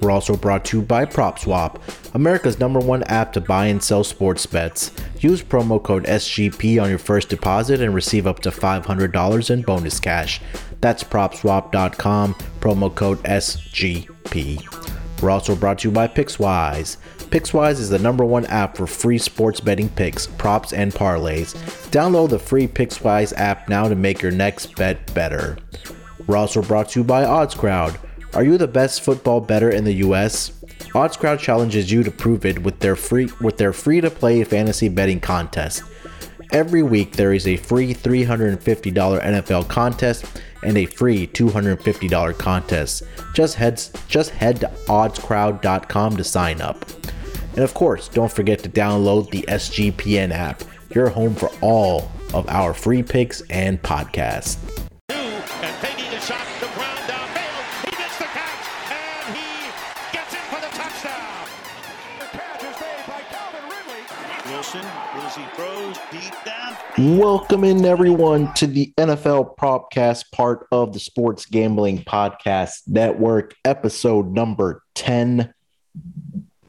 We're also brought to you by PropSwap, America's number one app to buy and sell sports bets. Use promo code SGP on your first deposit and receive up to $500 in bonus cash. That's propswap.com, promo code SGP. We're also brought to you by Pickswise. Pickswise is the number one app for free sports betting picks, props, and parlays. Download the free Pickswise app now to make your next bet better. We're also brought to you by OddsCrowd. Are you the best football bettor in the US? OddsCrowd challenges you to prove it with their free with their free-to-play fantasy betting contest. Every week there is a free $350 NFL contest and a free $250 contest. Just head just head to oddscrowd.com to sign up. And of course, don't forget to download the SGPN app, your home for all of our free picks and podcasts. Welcome in everyone to the NFL Propcast, part of the Sports Gambling Podcast Network, episode number 10.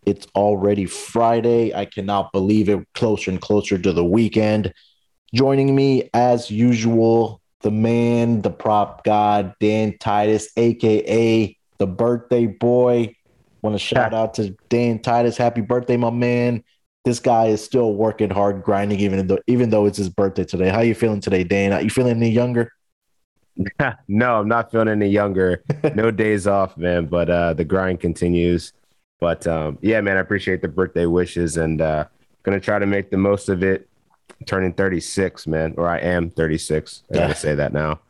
It's already Friday. I cannot believe it. Closer and closer to the weekend. Joining me, as usual, the man, the prop god, Dan Titus, aka the birthday boy. Want to shout out to Dan Titus. Happy birthday, my man. This guy is still working hard, grinding, even though even though it's his birthday today. How you feeling today, Dan? Are you feeling any younger? no, I'm not feeling any younger. No days off, man. But uh, the grind continues. But um, yeah, man, I appreciate the birthday wishes and uh, gonna try to make the most of it. Turning 36, man, or I am 36. I gotta say that now.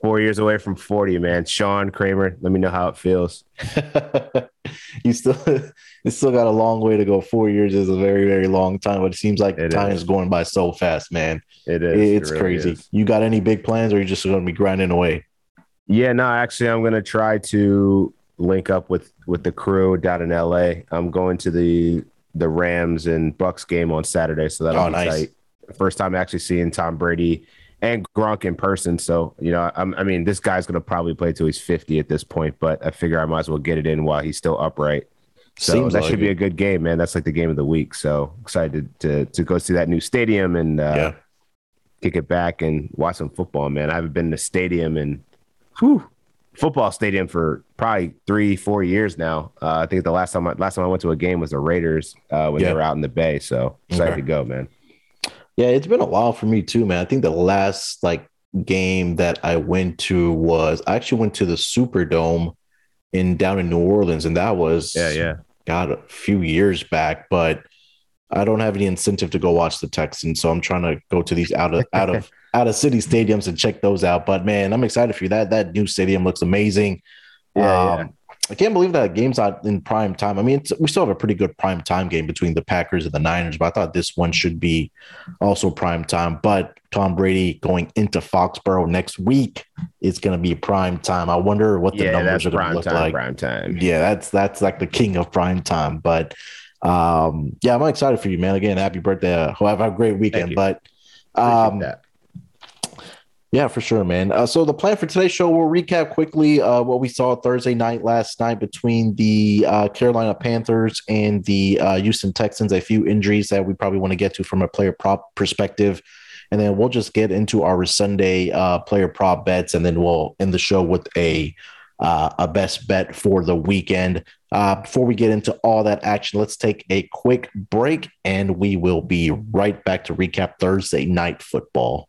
Four years away from 40, man. Sean Kramer, let me know how it feels. you still you still got a long way to go. Four years is a very, very long time, but it seems like It time is. is going by so fast, man. It is. It's It really crazy. is. You got any big plans or are you just gonna be grinding away? Yeah, no, actually, I'm gonna try to link up with with the crew down in LA. I'm going to the the Rams and Bucks game on Saturday, so that'll Oh, be nice. tight. First time actually seeing Tom Brady and Gronk in person. So you know, I'm, I mean, this guy's gonna probably play till he's 50 at this point, but I figure I might as well get it in while he's still upright. So Seems that like should be a good game, man. That's like the game of the week. So excited to to go see that new stadium and uh, Yeah. kick it back and watch some football, man. I haven't been in a stadium in whew, football stadium for probably three, four years now. Uh, I think the last time I, last time I went to a game was the Raiders uh, when Yeah. they were out in the Bay. So excited Okay. to go, man. Yeah, it's been a while for me too, man. I think the last like game that I went to was I actually went to the Superdome in down in New Orleans, and that was yeah. yeah, got a few years back. But I don't have any incentive to go watch the Texans, so I'm trying to go to these out of out of out of city stadiums and check those out. But man, I'm excited for you. That that new stadium looks amazing. Yeah, um, I can't believe that game's not in prime time. I mean, it's, we still have a pretty good prime time game between the Packers and the Niners, but I thought this one should be also prime time. But Tom Brady going into Foxborough next week is going to be prime time. I wonder what the Yeah, numbers are going to look time. like. Prime time. Yeah, that's that's like the king of prime time. But um, yeah, I'm excited for you, man. Again, happy birthday. Uh, have a great weekend. But um. Yeah, for sure, man. Uh, so the plan for today's show, we'll recap quickly uh, what we saw Thursday night last night between the uh, Carolina Panthers and the uh, Houston Texans. A few injuries that we probably want to get to from a player prop perspective, and then we'll just get into our Sunday uh, player prop bets, and then we'll end the show with a uh, a best bet for the weekend. Before we get into all that action, let's take a quick break, and we will be right back to recap Thursday night football.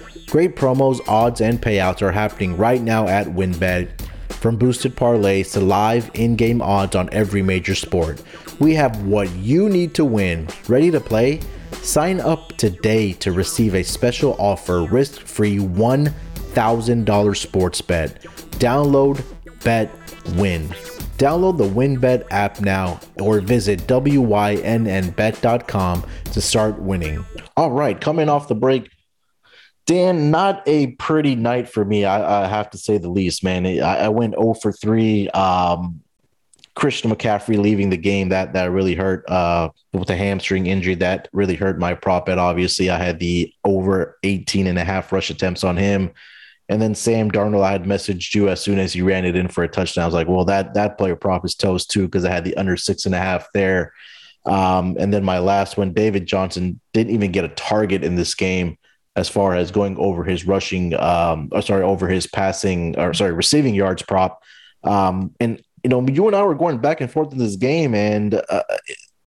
Great promos, odds, and payouts are happening right now at WynnBET. From boosted parlays to live in game odds on every major sport, we have what you need to win. Ready to play? Sign up today to receive a special offer risk free $1,000 sports bet. Download, bet, win. Download the WynnBET app now or visit WYNNBet.com to start winning. All right, coming off the break, Dan, not a pretty night for me. I, I have to say the least, man. I, I, went 0 for 3. Um, Christian McCaffrey leaving the game that that really hurt uh, with a hamstring injury that really hurt my prop bet. Obviously, I had the over 18 and a half rush attempts on him. And then Sam Darnold, I had messaged you as soon as he ran it in for a touchdown. I was like, well, that that player prop is toast too because I had the under six and a half there. Um, and then my last one, David Johnson didn't even get a target in this game as far as going over his rushing, um, or sorry, over his passing, or sorry, receiving yards prop. Um, and you know, you and I were going back and forth in this game, and uh,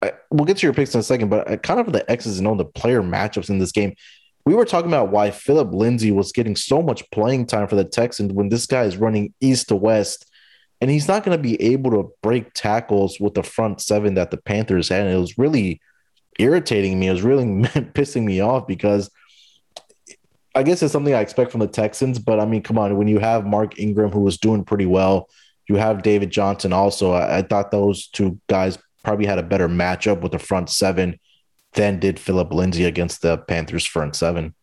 I, we'll get to your picks in a second. But kind of the X's and O, the player matchups in this game. We were talking about why Phillip Lindsay was getting so much playing time for the Texans when this guy is running east to west, and he's not going to be able to break tackles with the front seven that the Panthers had. And it was really irritating me. It was really pissing me off because I guess it's something I expect from the Texans, but I mean, come on, when you have Mark Ingram who was doing pretty well, you have David Johnson also. I, I thought those two guys probably had a better matchup with the front seven than did Phillip Lindsay against the Panthers front seven.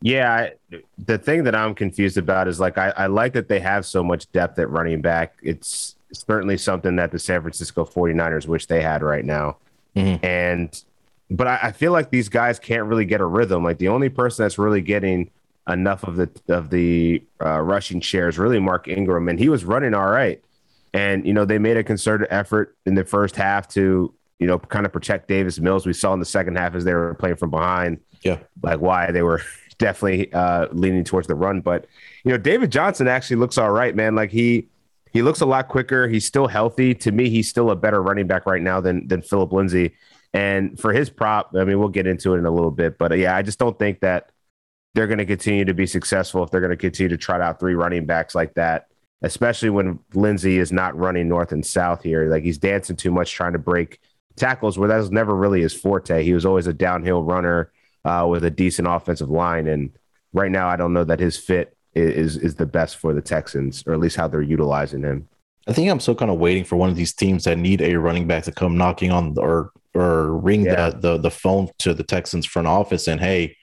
Yeah, I, the thing that I'm confused about is like I, I like that they have so much depth at running back. It's certainly something that the San Francisco 49ers wish they had right now. Mm-hmm. And but I, I, feel like these guys can't really get a rhythm. Like the only person that's really getting enough of the of the uh, rushing share is really Mark Ingram, and he was running all right. And you know they made a concerted effort in the first half to you know kind of protect Davis Mills. We saw in the second half as they were playing from behind, yeah, like why they were definitely uh, leaning towards the run. But you know David Johnson actually looks all right, man. Like he he looks a lot quicker. He's still healthy. To me, he's still a better running back right now than than Phillip Lindsay. And for his prop, I mean, we'll get into it in a little bit, but uh, yeah, I just don't think that they're going to continue to be successful if they're going to continue to trot out three running backs like that, especially when Lindsay is not running north and south here. Like he's dancing too much trying to break tackles where that was never really his forte. He was always a downhill runner uh, with a decent offensive line. And right now, I don't know that his fit is, is the best for the Texans, or at least how they're utilizing him. I think I'm still kind of waiting for one of these teams that need a running back to come knocking on or or ring yeah. the, the the phone to the Texans front office and hey,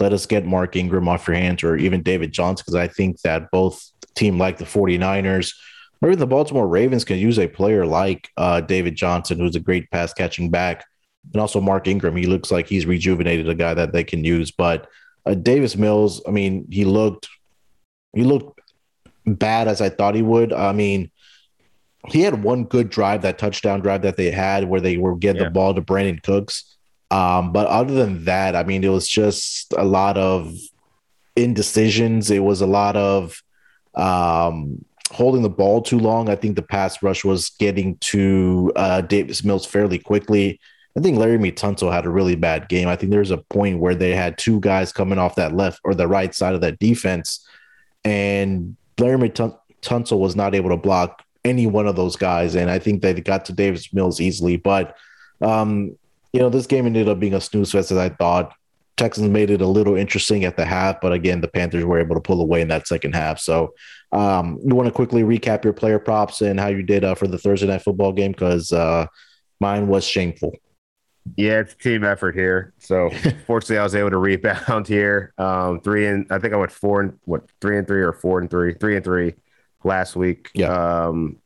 let us get Mark Ingram off your hands or even David Johnson because I think that both team like the 49ers or even the Baltimore Ravens can use a player like uh, David Johnson who's a great pass catching back. And also Mark Ingram he looks like he's rejuvenated a guy that they can use. But uh, Davis Mills I mean he looked he looked bad as I thought he would. I mean he had one good drive, that touchdown drive that they had where they were getting yeah. the ball to Brandin Cooks. Um, but other than that, I mean, it was just a lot of indecisions. It was a lot of um, holding the ball too long. I think the pass rush was getting to uh, Davis Mills fairly quickly. I think Larry Tunsil had a really bad game. I think there's a point where they had two guys coming off that left or the right side of that defense, and Larry Tunsil was not able to block any one of those guys. And I think they got to Davis Mills easily. But, um, you know, this game ended up being a snooze fest as I thought. Texans made it a little interesting at the half, but again, the Panthers were able to pull away in that second half. So, um, you want to quickly recap your player props and how you did uh, for the Thursday night football game because uh, mine was shameful. Yeah, it's team effort here. So, fortunately, I was able to rebound here. Um, three and I think I went four and what three and three or four and three, three and three last week. Yeah. Um,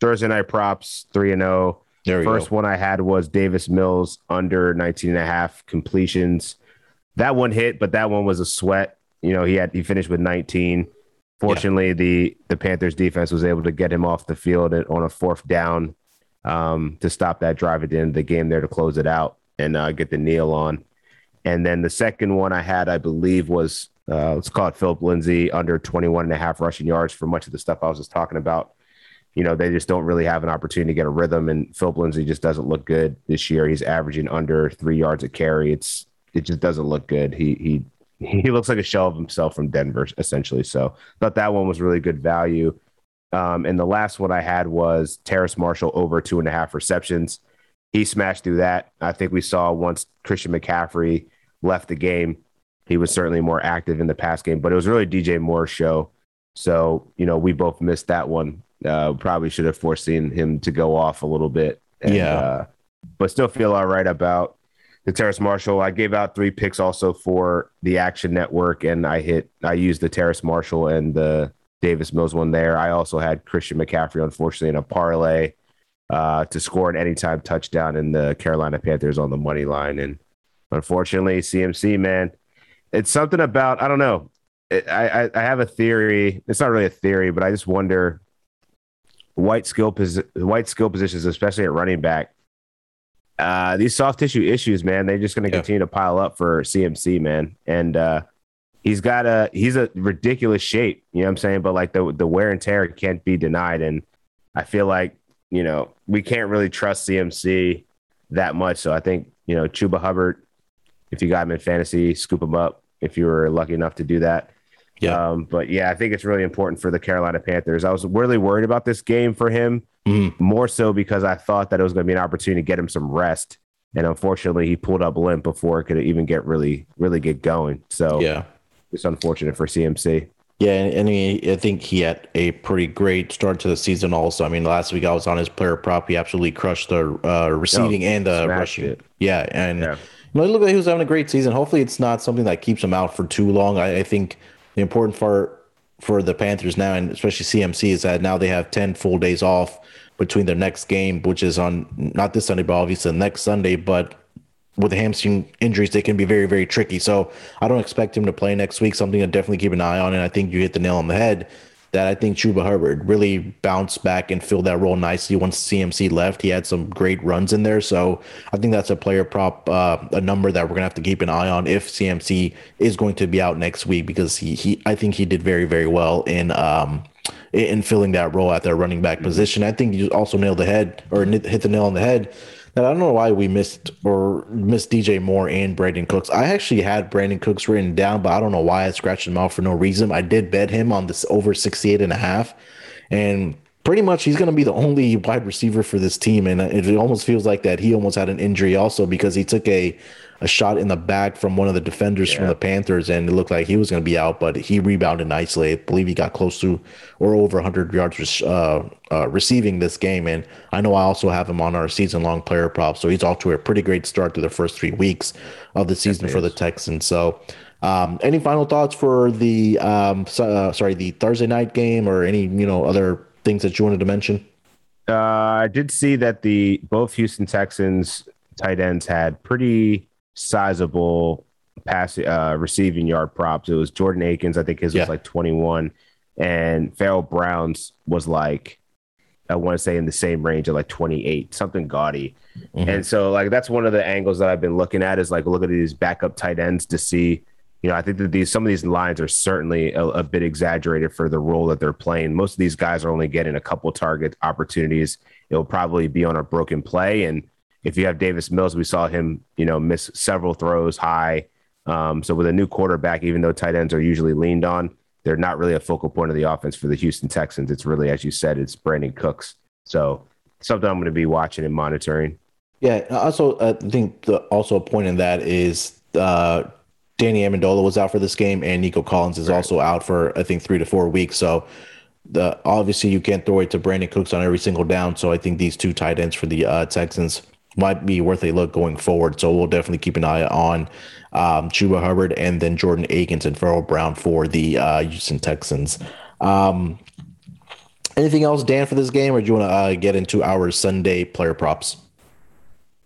Thursday night props, 3 and 0. First go. one I had was Davis Mills under 19 and a half completions. That one hit, but that one was a sweat. You know, he had he finished with 19. Fortunately, yeah. the the Panthers defense was able to get him off the field on a fourth down um, to stop that drive at the end of the game there to close it out and uh, get the kneel on. And then the second one I had, I believe, was uh, let's call it Phillip Lindsay under 21 and a half rushing yards for much of the stuff I was just talking about. you know, they just don't really have an opportunity to get a rhythm. And Phillip Lindsay just doesn't look good this year. He's averaging under three yards a carry. It's it just doesn't look good. He he he looks like a shell of himself from Denver, essentially. So thought that one was really good value. Um, and the last one I had was Terrace Marshall over two and a half receptions. He smashed through that. I think we saw once Christian McCaffrey left the game, he was certainly more active in the pass game, but it was really DJ Moore's show. So, you know, we both missed that one. Uh, probably should have foreseen him to go off a little bit. And, Yeah. Uh, but still feel all right about the Terrace Marshall. I gave out three picks also for the Action Network, and I hit, I used the Terrace Marshall and the Davis Mills one there. I also had Christian McCaffrey, unfortunately, in a parlay uh, to score an anytime touchdown in the Carolina Panthers on the money line. And unfortunately, CMC, man, it's something about, I don't know. I, I, I have a theory. It's not really a theory, but I just wonder white skill, posi- white skill positions, especially at running back. Uh, these soft tissue issues, man, they're just going to Yeah. continue to pile up for CMC, man. And, uh, he's got a he's a ridiculous shape you know what i'm saying but like the the wear and tear can't be denied and i feel like you know we can't really trust cmc that much so i think you know chuba hubbard if you got him in fantasy scoop him up if you were lucky enough to do that Yeah. um, but yeah i think it's really important for the carolina panthers i was really worried about this game for him Mhm. more so because i thought that it was going to be an opportunity to get him some rest and unfortunately he pulled up limp before it could even get really really get going so Yeah. it's unfortunate for CMC. Yeah, and, he, I think he had a pretty great start to the season. Also, I mean, last week I was on his player prop. He absolutely crushed the uh, receiving and the rushing. it. Yeah, and Yeah. Know, it looked like he was having a great season. Hopefully, it's not something that keeps him out for too long. I, I think the important part for the Panthers now, and especially CMC, is that now they have ten full days off between their next game, which is on not this Sunday, but obviously next Sunday. But with the hamstring injuries, they can be very, very tricky. So I don't expect him to play next week. Something to definitely keep an eye on. And I think you hit the nail on the head that I think Chuba Hubbard really bounced back and filled that role nicely once CMC left. He had some great runs in there. So I think that's a player prop, uh, a number that we're going to have to keep an eye on if CMC is going to be out next week because he, he I think he did very, very well in, um, in in filling that role at their running back position. I think you also nailed the head or hit the nail on the head. That I don't know why we missed or missed DJ Moore and Brandin Cooks. I actually had Brandin Cooks written down, but I don't know why I scratched him out for no reason. I did bet him on this over 68 and a half. And pretty much he's going to be the only wide receiver for this team. And it almost feels like that he almost had an injury also because he took a, a shot in the back from one of the defenders from the Panthers and it looked like he was going to be out, but he rebounded nicely. I believe he got close to or over 100 yards uh, uh, receiving this game. And I know I also have him on our season long player prop. So he's off to a pretty great start to the first three weeks of the season for the Texans. So, um, any final thoughts for the um, so- uh, sorry the Thursday night game or any you know other things that you wanted to mention? Uh, I did see that the both Houston Texans tight ends had pretty sizable pass uh, receiving yard props. It was Jordan Akins, I think his Yeah. was like 21, and Pharaoh Brown's was like I want to say in the same range of like 28, something gaudy. And so like that's one of the angles that I've been looking at is like look at these backup tight ends to see. You know, I think that these some of these lines are certainly a, a bit exaggerated for the role that they're playing. Most of these guys are only getting a couple target opportunities. It'll probably be on a broken play, and if you have Davis Mills, we saw him, you know, miss several throws high. Um, so with a new quarterback, even though tight ends are usually leaned on, they're not really a focal point of the offense for the Houston Texans. It's really, as you said, it's Brandin Cooks. So something I'm going to be watching and monitoring. Yeah. Also, I think the, also a point in that is uh, Danny Amendola was out for this game, and Nico Collins is also out for I think three to four weeks. So the obviously you can't throw it to Brandin Cooks on every single down. So I think these two tight ends for the uh, Texans might be worth a look going forward. So we'll definitely keep an eye on um, Chuba Hubbard and then Jordan Akins and Pharaoh Brown for the uh, Houston Texans. Um, anything else, Dan, for this game, or do you want to uh, get into our Sunday player props?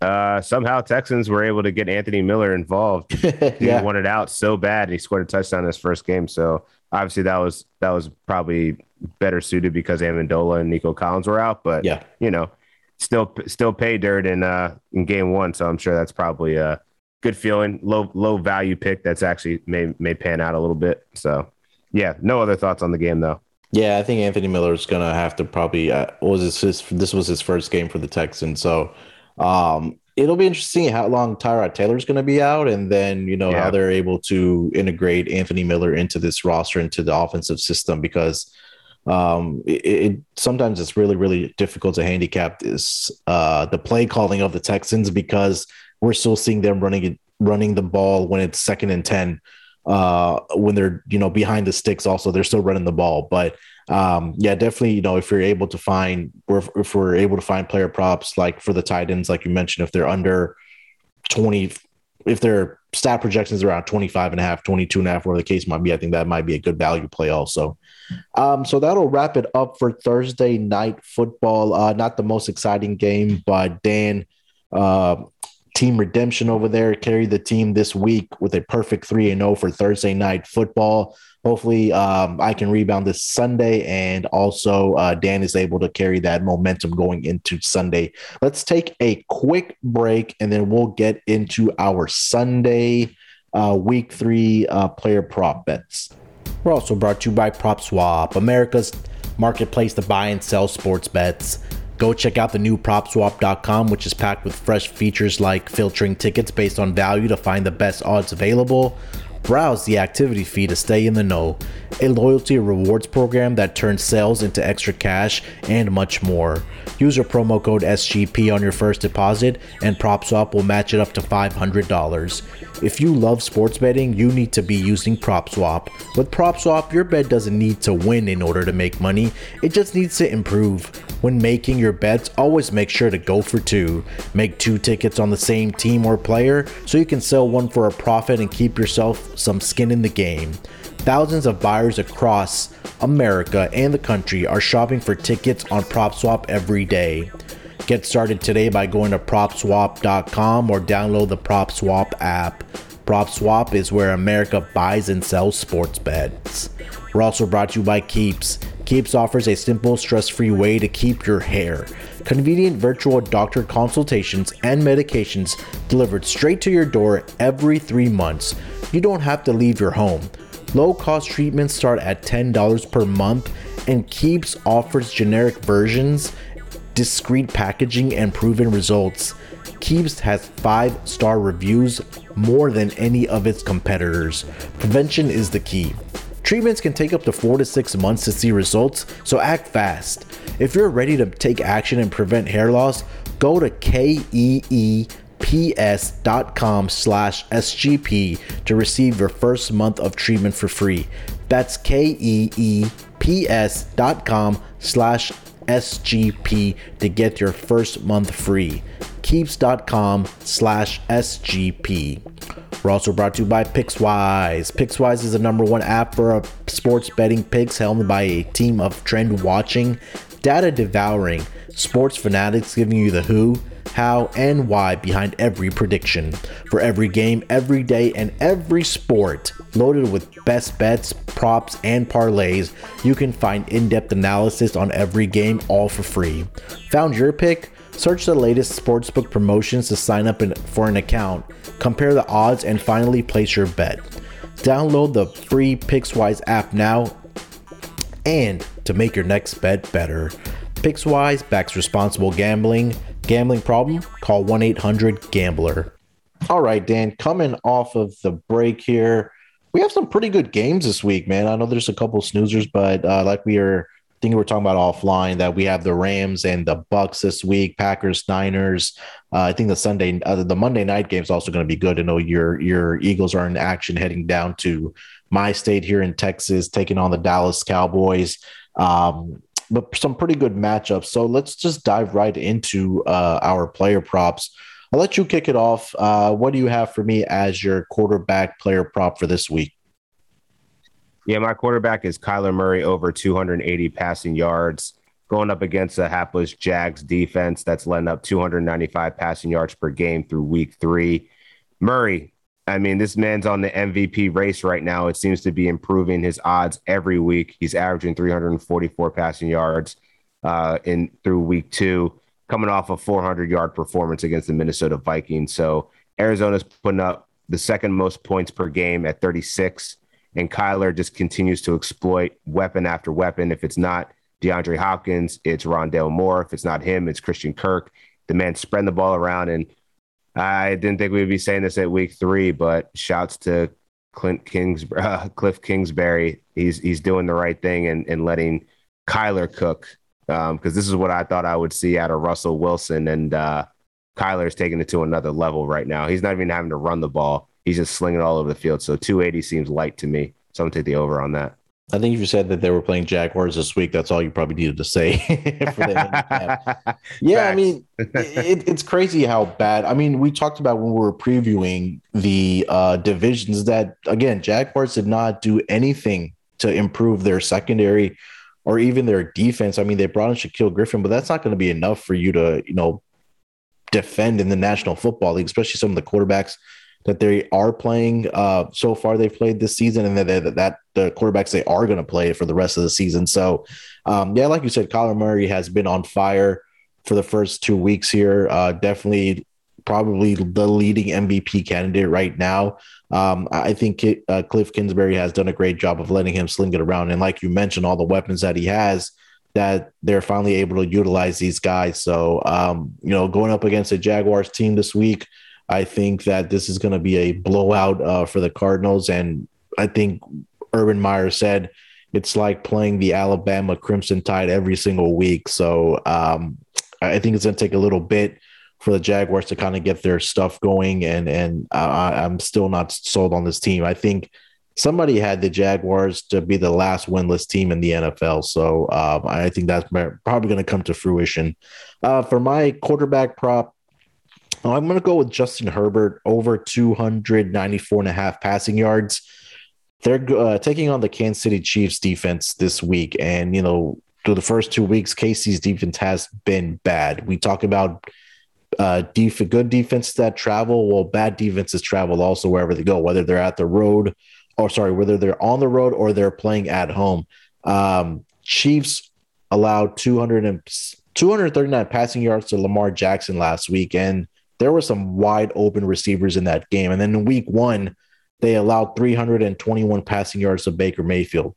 Uh, somehow Texans were able to get Anthony Miller involved. He Yeah. wanted out so bad, and he scored a touchdown in his first game. So obviously that was that was probably better suited because Amendola and Nico Collins were out. But Yeah. you know, still still pay dirt in uh in game one. So I'm sure that's probably a good feeling. Low low value pick that's actually may may pan out a little bit. So yeah, no other thoughts on the game though. Yeah, I think Anthony Miller is gonna have to probably. Uh, was this his? This was his first game for the Texans, so um, it'll be interesting how long Tyrod Taylor's going to be out, and then you know yeah. how they're able to integrate Anthony Miller into this roster into the offensive system because um, it, it, sometimes it's really really difficult to handicap this uh, the play calling of the Texans because we're still seeing them running it running the ball when it's second and ten uh, when they're you know behind the sticks also they're still running the ball but um, yeah, definitely. You know, if you're able to find, or if, if, we're able to find player props like for the tight ends, like you mentioned, if they're under 20, if their stat projections around 25 and a half, 22 and a half, whatever the case might be, I think that might be a good value play also. Um, so that'll wrap it up for Thursday night football. Uh, not the most exciting game, but Dan, uh, team redemption over there carried the team this week with a perfect 3 and 0 for Thursday night football hopefully um, I can rebound this Sunday, and also uh, Dan is able to carry that momentum going into Sunday. Let's take a quick break, and then we'll get into our Sunday uh, Week Three uh, player prop bets. We're also brought to you by PropSwap, America's marketplace to buy and sell sports bets. Go check out the new PropSwap.com, which is packed with fresh features like filtering tickets based on value to find the best odds available Browse the activity feed to stay in the know, a loyalty rewards program that turns sales into extra cash, and much more. Use your promo code SGP on your first deposit, and PropSwap will match it up to $500. If you love sports betting, you need to be using PropSwap. With PropSwap, your bet doesn't need to win in order to make money, it just needs to improve. When making your bets, always make sure to go for two. Make two tickets on the same team or player so you can sell one for a profit and keep yourself some skin in the game. Thousands of buyers across America and the country are shopping for tickets on PropSwap every day. Get started today by going to propswap.com or download the PropSwap app. PropSwap is where America buys and sells sports bets. We're also brought to you by Keeps. Keeps offers a simple, stress free way to keep your hair. Convenient virtual doctor consultations and medications delivered straight to your door every three months. You don't have to leave your home. Low cost treatments start at $10 per month, and Keeps offers generic versions discreet packaging, and proven results. Keeps has 5 star reviews, more than any of its competitors. Prevention is the key. Treatments can take up to 4 to 6 months to see results, so act fast. If you're ready to take action and prevent hair loss, go to keeps.com slash SGP to receive your first month of treatment for free. That's keeps.com slash SGP to get your first month free. Keeps.com slash SGP. We're also brought to you by Pickswise. Pickswise is the number one app for uh, sports betting picks helmed by a team of trend watching, data devouring sports fanatics giving you the who, how, and why behind every prediction. For every game, every day, and every sport, loaded with best bets, props, and parlays, you can find in depth analysis on every game all for free. Found your pick? Search the latest sportsbook promotions to sign up for an account, compare the odds, and finally place your bet. Download the free Pickswise app now and to make your next bet better. Pickswise backs responsible gambling. Gambling problem? Call 1 800 Gambler. All right, Dan, coming off of the break here, we have some pretty good games this week, man. I know there's a couple snoozers, but uh, like we are thinking, we are talking about offline that we have the Rams and the Bucks this week, Packers, Niners. Uh, I think the Sunday, uh, the Monday night game is also going to be good. I know your your Eagles are in action heading down to my state here in Texas, taking on the Dallas Cowboys. Um, but some pretty good matchups. So let's just dive right into uh, our player props. I'll let you kick it off. Uh, what do you have for me as your quarterback player prop for this week? Yeah, my quarterback is Kyler Murray over 280 passing yards, going up against a hapless Jags defense that's letting up 295 passing yards per game through week three. Murray, I mean, this man's on the MVP race right now. It seems to be improving his odds every week. He's averaging 344 passing yards uh, in through week two, coming off a 400 yard performance against the Minnesota Vikings. So Arizona's putting up the second most points per game at 36. and Kyler just continues to exploit weapon after weapon. If it's not DeAndre Hopkins, it's Rondale Moore. If it's not him, it's Christian Kirk. The man spreading the ball around. And I didn't think we'd be saying this at week three, but shouts to Clint Kings, uh, Cliff Kingsbury. He's he's doing the right thing and, and letting Kyler cook because um, this is what I thought I would see out of Russell Wilson. And uh, Kyler's taking it to another level right now. He's not even having to run the ball. He's just slinging it all over the field. So 280 seems light to me. So I'm to take the over on that. I think if you said that they were playing Jaguars this week, that's all you probably needed to say. yeah, I mean, it, it's crazy how bad. I mean, we talked about when we were previewing the uh, divisions that, again, Jaguars did not do anything to improve their secondary or even their defense. I mean, they brought in Shaquill Griffin, but that's not going to be enough for you to, you know, defend in the National Football League, especially some of the quarterbacks that they are playing uh, so far they've played this season and that, that, that the quarterbacks they are going to play for the rest of the season. So, um, yeah, like you said, Kyler Murray has been on fire for the first two weeks here. Uh, definitely, probably the leading MVP candidate right now. Um, I think uh, Cliff Kingsbury has done a great job of letting him sling it around. And like you mentioned, all the weapons that he has, that they're finally able to utilize these guys. So, um, you know, going up against a Jaguars team this week, I think that this is going to be a blowout uh, for the Cardinals. And I think Urban Meyer said it's like playing the Alabama Crimson Tide every single week. So um, I think it's going to take a little bit for the Jaguars to kind of get their stuff going. And and I, I'm still not sold on this team. I think somebody had the Jaguars to be the last winless team in the NFL. So um, I think that's probably going to come to fruition. Uh, for my quarterback prop, I'm going to go with Justin Herbert over 294 and a half passing yards. They're uh, taking on the Kansas City Chiefs defense this week. And, you know, through the first two weeks, Casey's defense has been bad. We talk about uh, def- good defenses that travel. Well, bad defenses travel also wherever they go, whether they're at the road or, sorry, whether they're on the road or they're playing at home. Um, Chiefs allowed 200 and, 239 passing yards to Lamar Jackson last week. And there were some wide open receivers in that game. And then in week one, they allowed 321 passing yards to Baker Mayfield.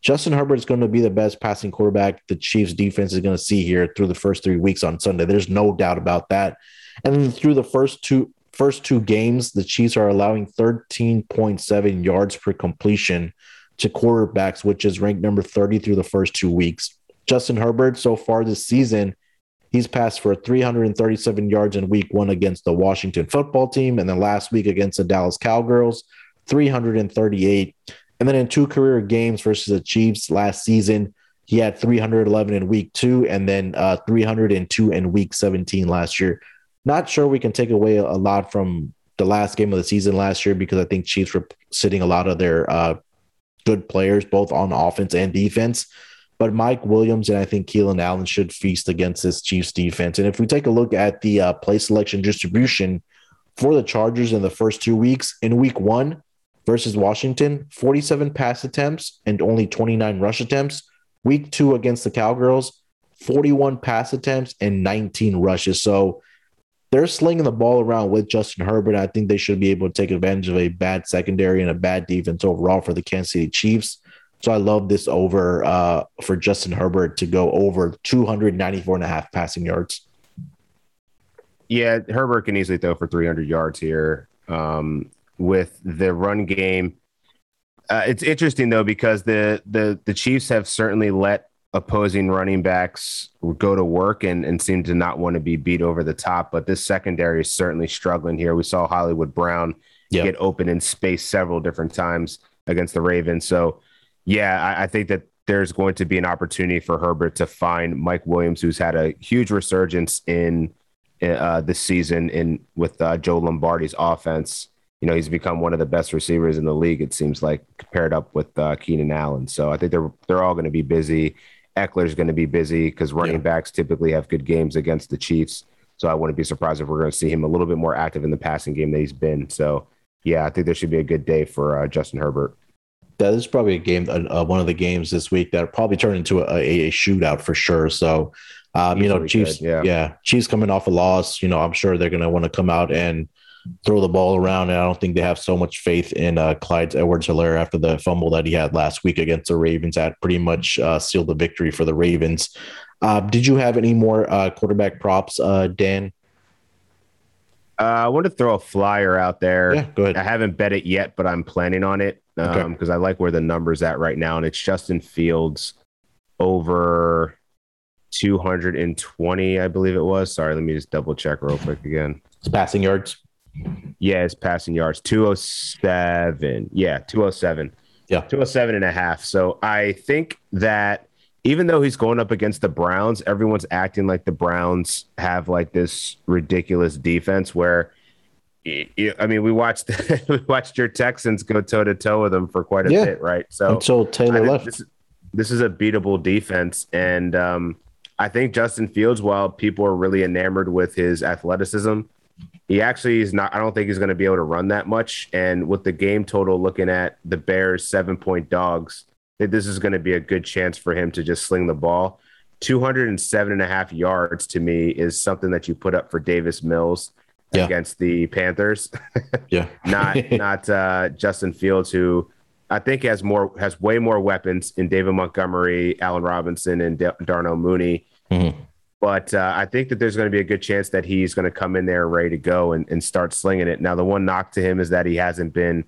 Justin Herbert is going to be the best passing quarterback the Chiefs defense is going to see here through the first three weeks on Sunday. There's no doubt about that. And through the first two first two games, the Chiefs are allowing 13.7 yards per completion to quarterbacks, which is ranked number 30 through the first two weeks. Justin Herbert so far this season He's passed for 337 yards in week one against the Washington football team. And then last week against the Dallas Cowgirls, 338. And then in two career games versus the Chiefs last season, he had 311 in week two and then uh, 302 in week 17 last year. Not sure we can take away a lot from the last game of the season last year because I think Chiefs were sitting a lot of their uh, good players, both on offense and defense. But Mike Williams and I think Keenan Allen should feast against this Chiefs defense. And if we take a look at the uh, play selection distribution for the Chargers in the first two weeks, in week one versus Washington, 47 pass attempts and only 29 rush attempts. Week two against the Cowgirls, 41 pass attempts and 19 rushes. So they're slinging the ball around with Justin Herbert. I think they should be able to take advantage of a bad secondary and a bad defense overall for the Kansas City Chiefs. So I love this over uh, for Justin Herbert to go over 294 and a half passing yards. Yeah, Herbert can easily throw for 300 yards here um, with the run game. Uh, it's interesting though because the the the Chiefs have certainly let opposing running backs go to work and, and seem to not want to be beat over the top. But this secondary is certainly struggling here. We saw Hollywood Brown yep. get open in space several different times against the Ravens. So yeah, I, I think that there's going to be an opportunity for Herbert to find Mike Williams, who's had a huge resurgence in uh, this season in with uh, Joe Lombardi's offense. You know, he's become one of the best receivers in the league. It seems like paired up with uh, Keenan Allen. So I think they're they're all going to be busy. Ekeler's going to be busy because running yeah. backs typically have good games against the Chiefs. So I wouldn't be surprised if we're going to see him a little bit more active in the passing game that he's been. So yeah, I think there should be a good day for uh, Justin Herbert that is probably a game, uh, one of the games this week that probably turned into a, a, shootout for sure. So, um, you know, Chiefs, yeah. yeah, Chiefs coming off a loss, you know, I'm sure they're going to want to come out and throw the ball around. And I don't think they have so much faith in uh, Clyde Edwards Helaire after the fumble that he had last week against the Ravens that pretty much uh, sealed the victory for the Ravens. Uh, did you have any more uh, quarterback props, uh, Dan? Uh, I want to throw a flyer out there. Yeah, go ahead. I haven't bet it yet, but I'm planning on it because um, Okay. I like where the number's at right now, and it's Justin Fields over 220, I believe it was. Sorry, let me just double check real quick again. It's passing yards. Yeah, it's passing yards 207. Yeah, 207. Yeah. 207 and a half. So I think that even though he's going up against the Browns, everyone's acting like the Browns have like this ridiculous defense where y- y- I mean, we watched we watched your Texans go toe to toe with them for quite a Yeah. bit, right? So Until Taylor left. This, is- this is a beatable defense, and um, I think Justin Fields, while people are really enamored with his athleticism, he actually is not. I don't think he's going to be able to run that much. And with the game total, looking at the Bears seven point dogs, that this is going to be a good chance for him to just sling the ball. 207 and a half yards to me is something that you put up for Davis Mills Yeah. against the Panthers yeah. not not uh, Justin Fields, who I think has more has way more weapons in David Montgomery, Allen Robinson, and Da- Darnell Mooney. Mhm. But uh, I think that there's going to be a good chance that he's going to come in there ready to go and, and start slinging it. Now, the one knock to him is that he hasn't been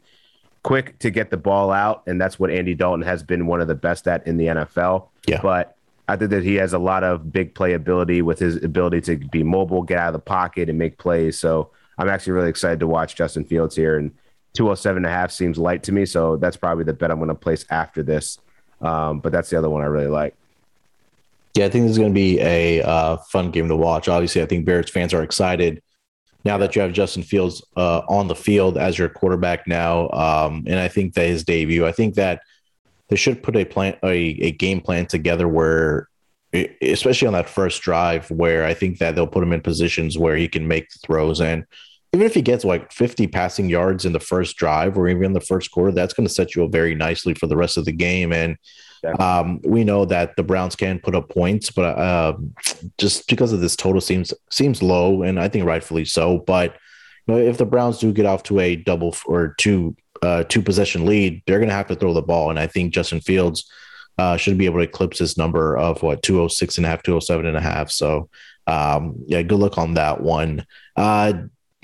quick to get the ball out, and that's what Andy Dalton has been one of the best at in the NFL. Yeah. But I think that he has a lot of big play ability with his ability to be mobile, get out of the pocket, and make plays. So I'm actually really excited to watch Justin Fields here. And 207 and a half seems light to me. So that's probably the bet I'm going to place after this. Um, but that's the other one I really like. Yeah, I think this is going to be a uh, fun game to watch. Obviously, I think Bears fans are excited now that you have Justin Fields uh, on the field as your quarterback now. Um, and I think that his debut, I think that they should put a plan, a, a game plan together where, especially on that first drive, where I think that they'll put him in positions where he can make the throws. And even if he gets like 50 passing yards in the first drive or even in the first quarter, that's going to set you up very nicely for the rest of the game. And um, we know that the Browns can put up points, but uh, just because of this total seems seems low, and I think rightfully so. But you know, if the Browns do get off to a double or two uh, two possession lead, they're going to have to throw the ball, and I think Justin Fields uh, should be able to eclipse his number of what 206 and a half, 207 and a half. So um, yeah, good luck on that one. Uh,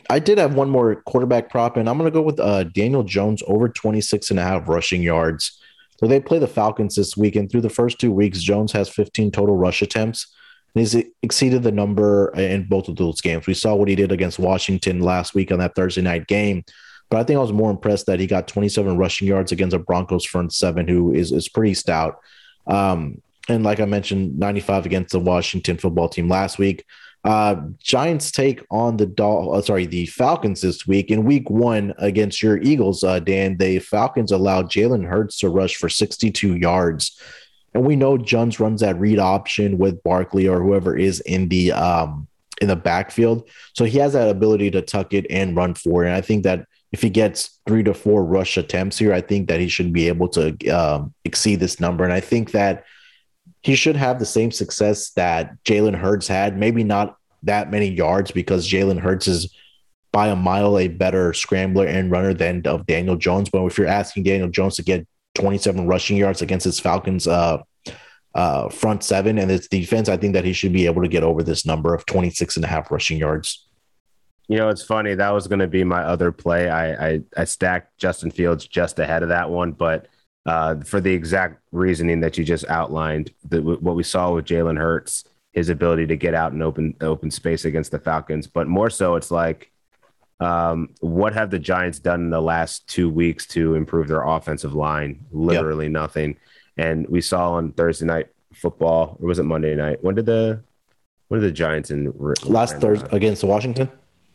I did have one more quarterback prop, and I'm going to go with uh, Daniel Jones over 26 and a half rushing yards. So they play the Falcons this week, and through the first two weeks, Jones has 15 total rush attempts. And he's exceeded the number in both of those games. We saw what he did against Washington last week on that Thursday night game. But I think I was more impressed that he got 27 rushing yards against a Broncos front seven, who is is pretty stout. Um, and like I mentioned, 95 against the Washington football team last week. Uh, Giants take on the Dol- uh, sorry, the Falcons this week. In week one against your Eagles, uh, Dan, the Falcons allowed Jalen Hurts to rush for 62 yards. And we know Jones runs that read option with Barkley or whoever is in the um in the backfield. So he has that ability to tuck it and run for it. And I think that if he gets three to four rush attempts here, I think that he should be able to um, exceed this number. And I think that he should have the same success that Jalen Hurts had. Maybe not that many yards because Jalen Hurts is by a mile a better scrambler and runner than of Daniel Jones. But if you're asking Daniel Jones to get 27 rushing yards against his Falcons uh, uh, front seven and its defense, I think that he should be able to get over this number of 26 and a half rushing yards. You know, it's funny. That was going to be my other play. I, I, I stacked Justin Fields just ahead of that one, but uh, for the exact reasoning that you just outlined, the, what we saw with Jalen Hurts, his ability to get out in open open space against the Falcons, but more so, it's like, um, what have the Giants done in the last two weeks to improve their offensive line? Literally nothing. And we saw on Thursday night football, or was it Monday night? When did the when did the Giants in Last Thursday against Washington?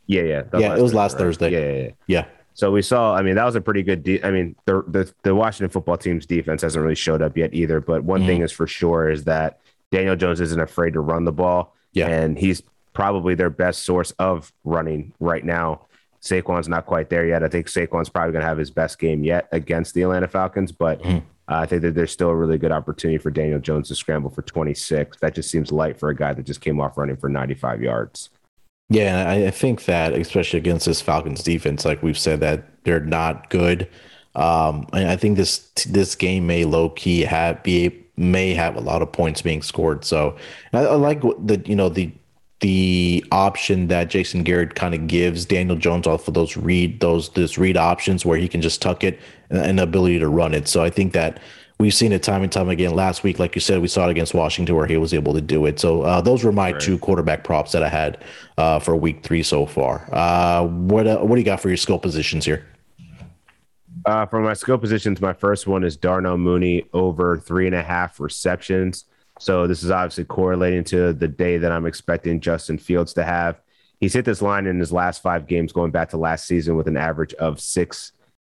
Yeah, yeah, Yeah, it was last right? Thursday. Yeah, yeah, yeah. Yeah. So we saw. I mean, that was a pretty good. De- I mean, the, the the Washington football team's defense hasn't really showed up yet either. But one Mhm. thing is for sure is that Daniel Jones isn't afraid to run the ball. Yeah. and he's probably their best source of running right now. Saquon's not quite there yet. I think Saquon's probably going to have his best game yet against the Atlanta Falcons, but Mhm. uh, I think that there's still a really good opportunity for Daniel Jones to scramble for 26. That just seems light for a guy that just came off running for 95 yards. Yeah, I, think that especially against this Falcons defense, like we've said, that they're not good. Um, and I think this this game may low key have be may have a lot of points being scored. So I, I like the you know the the option that Jason Garrett kind of gives Daniel Jones off of those read those this read options where he can just tuck it and, and the ability to run it. So I think that we've seen it time and time again. Last week, like you said, we saw it against Washington where he was able to do it. So uh, those were my right. two quarterback props that I had uh, for week three so far. Uh, what uh, what do you got for your skill positions here? Uh, for my skill positions, my first one is Darnell Mooney over three and a half receptions. So this is obviously correlating to the day that I'm expecting Justin Fields to have. He's hit this line in his last five games, going back to last season, with an average of six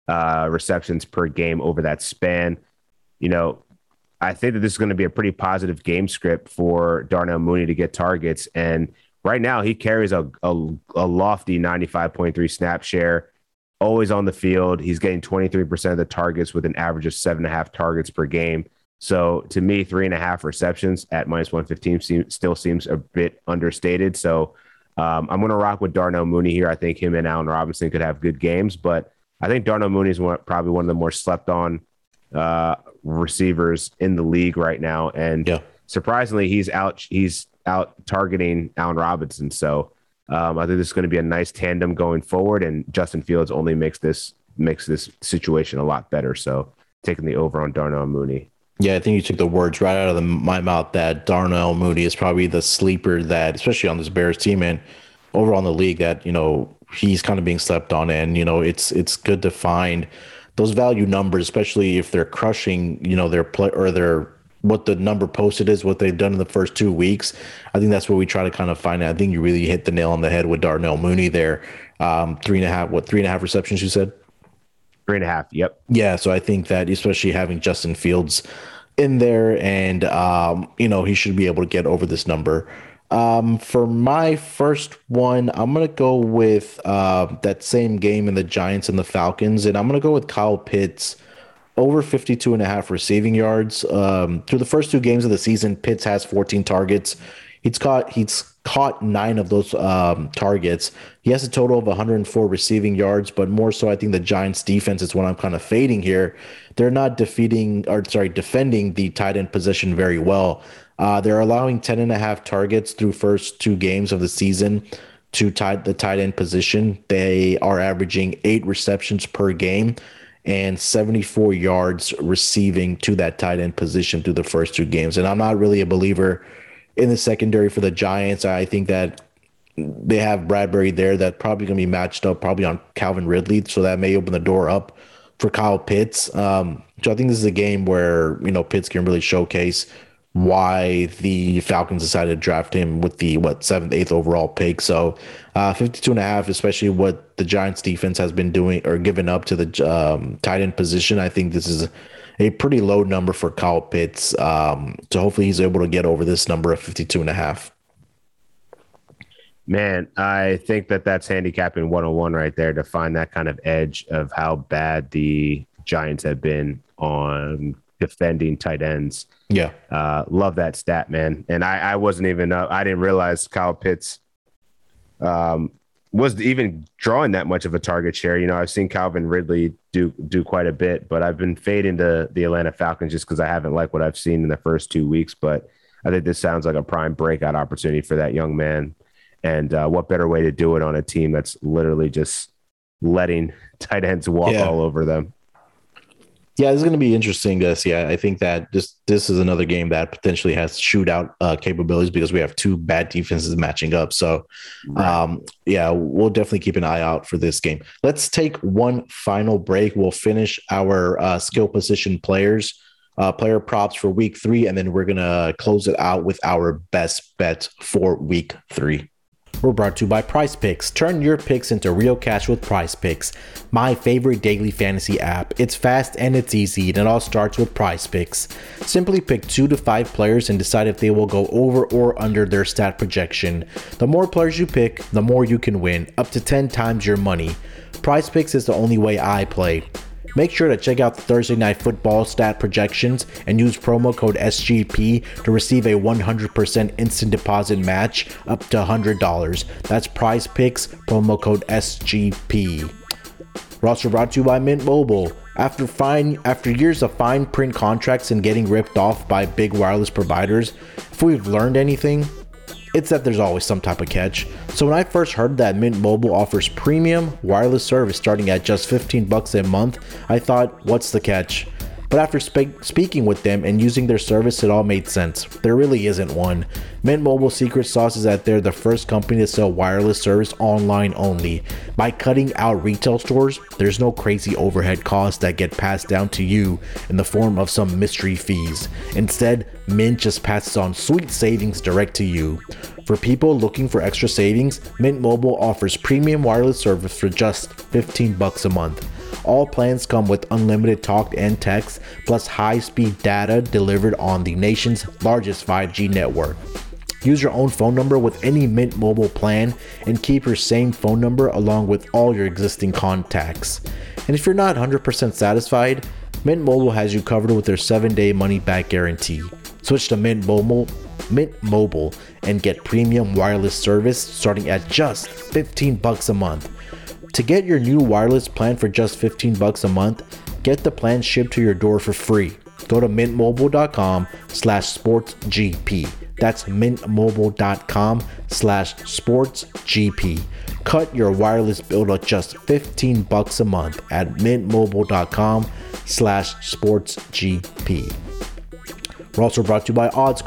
uh, receptions per game over that span. You know, I think that this is going to be a pretty positive game script for Darnell Mooney to get targets. And right now, he carries a, a, a lofty 95.3 snap share, always on the field. He's getting 23% of the targets with an average of seven and a half targets per game. So to me, three and a half receptions at minus 115 seem, still seems a bit understated. So um, I'm going to rock with Darnell Mooney here. I think him and Allen Robinson could have good games, but I think Darnell Mooney is one, probably one of the more slept on uh, receivers in the league right now. And yeah. surprisingly, he's out, he's out targeting Allen Robinson. So um, I think this is going to be a nice tandem going forward. And Justin Fields only makes this, makes this situation a lot better. So taking the over on Darnell Mooney. Yeah, I think you took the words right out of the, my mouth that Darnell Mooney is probably the sleeper that, especially on this Bears team and overall in the league, that you know he's kind of being slept on, and you know it's it's good to find those value numbers, especially if they're crushing, you know, their play or their what the number posted is, what they've done in the first two weeks. I think that's what we try to kind of find out. I think you really hit the nail on the head with Darnell Mooney there. Um, three and a half, what three and a half receptions you said? Three and a half. Yep. Yeah. So I think that especially having Justin Fields in there, and um, you know he should be able to get over this number. Um, for my first one, I'm gonna go with uh, that same game in the Giants and the Falcons, and I'm gonna go with Kyle Pitts over 52 and a half receiving yards. Um, through the first two games of the season, Pitts has 14 targets. He's caught he's caught nine of those um, targets. He has a total of 104 receiving yards, but more so, I think the Giants' defense is what I'm kind of fading here. They're not defeating or sorry defending the tight end position very well. Uh, they're allowing 10 and a half targets through first two games of the season to tight the tight end position. They are averaging eight receptions per game and 74 yards receiving to that tight end position through the first two games. And I'm not really a believer in the secondary for the Giants. I think that they have Bradberry there that probably going to be matched up probably on Calvin Ridley, so that may open the door up for Kyle Pitts. Um, so I think this is a game where you know Pitts can really showcase why the Falcons decided to draft him with the what seventh, eighth overall pick. So uh, 52 and a half, especially what the Giants defense has been doing or given up to the um, tight end position. I think this is a pretty low number for Kyle Pitts. Um, so hopefully he's able to get over this number of 52 and a half. Man, I think that that's handicapping 101 right there to find that kind of edge of how bad the Giants have been on defending tight ends. Yeah. Uh, love that stat, man. And I, I wasn't even, uh, I didn't realize Kyle Pitts um, was even drawing that much of a target share. You know, I've seen Calvin Ridley do do quite a bit, but I've been fading to the Atlanta Falcons just because I haven't liked what I've seen in the first two weeks. But I think this sounds like a prime breakout opportunity for that young man. And uh, what better way to do it on a team that's literally just letting tight ends walk yeah. all over them? Yeah, it's going to be interesting to see. I think that this this is another game that potentially has shootout uh, capabilities because we have two bad defenses matching up. So, right. um, yeah, we'll definitely keep an eye out for this game. Let's take one final break. We'll finish our uh, skill position players, uh, player props for week three, and then we're gonna close it out with our best bet for week three. We're brought to you by Prize Picks. Turn your picks into real cash with Prize Picks, my favorite daily fantasy app. It's fast and it's easy, and it all starts with Prize Picks. Simply pick two to five players and decide if they will go over or under their stat projection. The more players you pick, the more you can win, up to 10 times your money. Prize Picks is the only way I play. Make sure to check out the Thursday Night Football stat projections and use promo code SGP to receive a 100% instant deposit match up to $100. That's prize picks, promo code SGP. We're also brought to you by Mint Mobile. After fine after years of fine print contracts and getting ripped off by big wireless providers, if we've learned anything, it's that there's always some type of catch. So when I first heard that Mint Mobile offers premium wireless service starting at just 15 bucks a month, I thought, what's the catch? But after spe- speaking with them and using their service, it all made sense. There really isn't one. Mint Mobile secret sauce is that they're the first company to sell wireless service online only. By cutting out retail stores, there's no crazy overhead costs that get passed down to you in the form of some mystery fees. Instead, Mint just passes on sweet savings direct to you. For people looking for extra savings, Mint Mobile offers premium wireless service for just 15 bucks a month. All plans come with unlimited talk and text, plus high speed data delivered on the nation's largest 5G network. Use your own phone number with any Mint Mobile plan and keep your same phone number along with all your existing contacts. And if you're not 100% satisfied, Mint Mobile has you covered with their 7-day money back guarantee. Switch to Mint Mobile, Mint Mobile and get premium wireless service starting at just 15 bucks a month. To get your new wireless plan for just 15 bucks a month, get the plan shipped to your door for free. Go to mintmobile.com slash sportsgp. That's mintmobile.com slash sportsgp. Cut your wireless bill to just 15 bucks a month at mintmobile.com slash sportsgp. We're also brought to you by Odds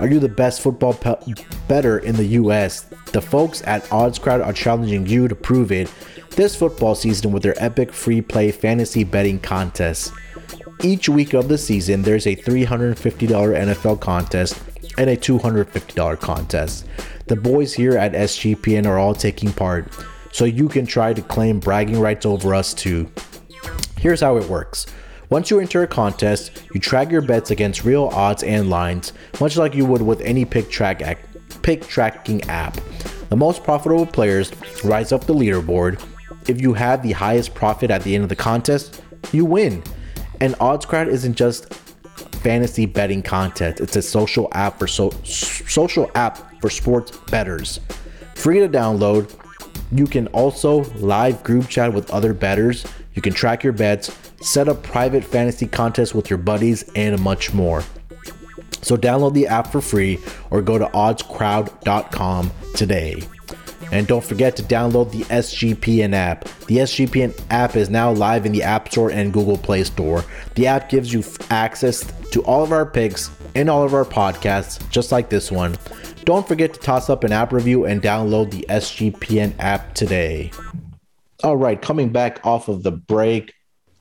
Are you the best football pe- better in the US? The folks at Odds Crowd are challenging you to prove it this football season with their epic free play fantasy betting contest. Each week of the season, there's a $350 NFL contest and a $250 contest. The boys here at SGPN are all taking part, so you can try to claim bragging rights over us too. Here's how it works. Once you enter a contest, you track your bets against real odds and lines, much like you would with any pick track pick tracking app. The most profitable players rise up the leaderboard. If you have the highest profit at the end of the contest, you win. And OddsCrowd isn't just fantasy betting contest; it's a social app for so, social app for sports bettors. Free to download. You can also live group chat with other bettors. You can track your bets, set up private fantasy contests with your buddies, and much more. So download the app for free or go to oddscrowd.com today. And don't forget to download the SGPN app. The SGPN app is now live in the App Store and Google Play Store. The app gives you access to all of our picks and all of our podcasts, just like this one. Don't forget to toss up an app review and download the SGPN app today. All right, coming back off of the break,